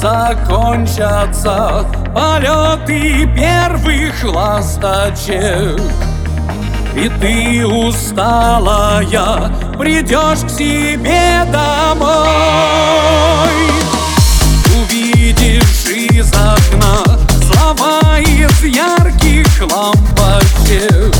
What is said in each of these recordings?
закончатся полеты первых ласточек. И ты усталая придешь к себе домой. Увидишь из окна слова из ярких лампочек.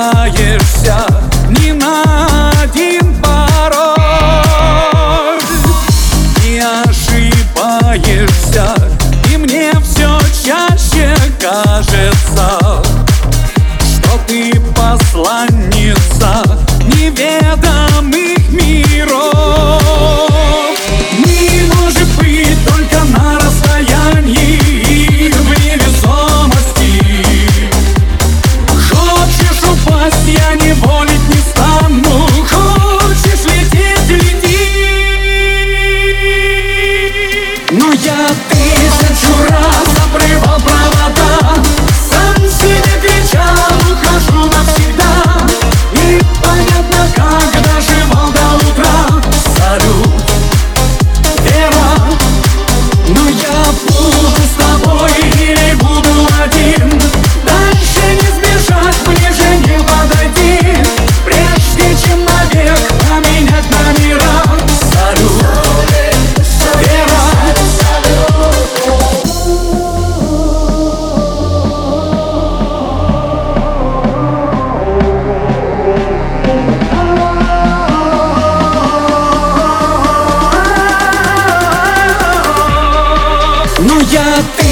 happy